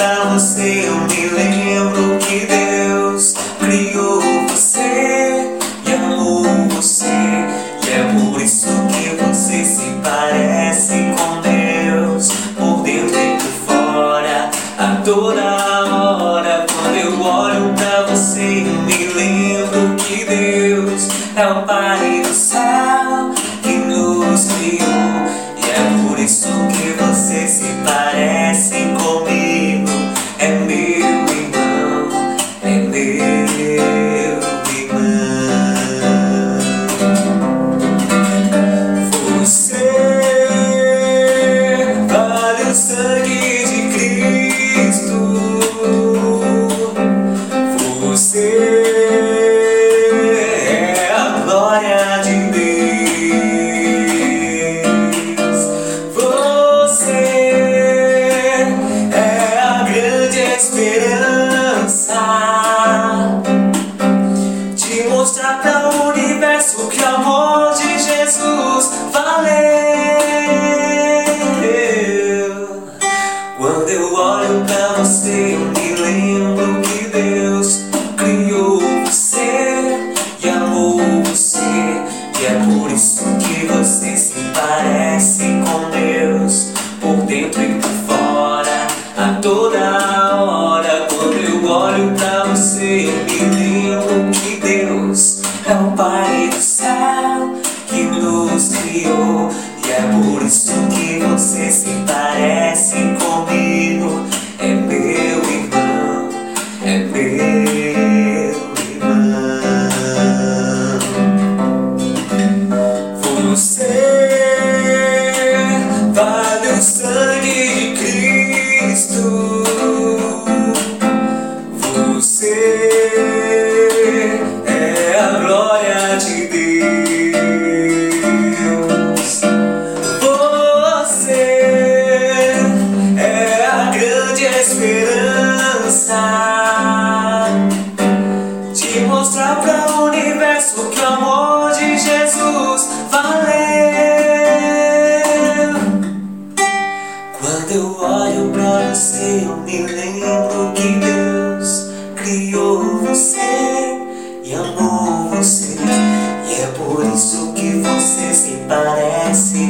para você eu me lembro que Deus criou você e amou você. E é por isso que você se parece com Deus, por dentro e por fora, a toda hora. Quando eu olho para você eu me lembro que Deus é o Pai do céu que nos criou. E é por isso que você se parece com o sangue é por isso que você se parece com Deus, por dentro e por fora, a toda hora. Quando eu olho pra você, eu me lembro que Deus é o Pai do céu que nos criou. E é por isso que você se parece lembro que Deus criou você e amou você. E é por isso que você se parece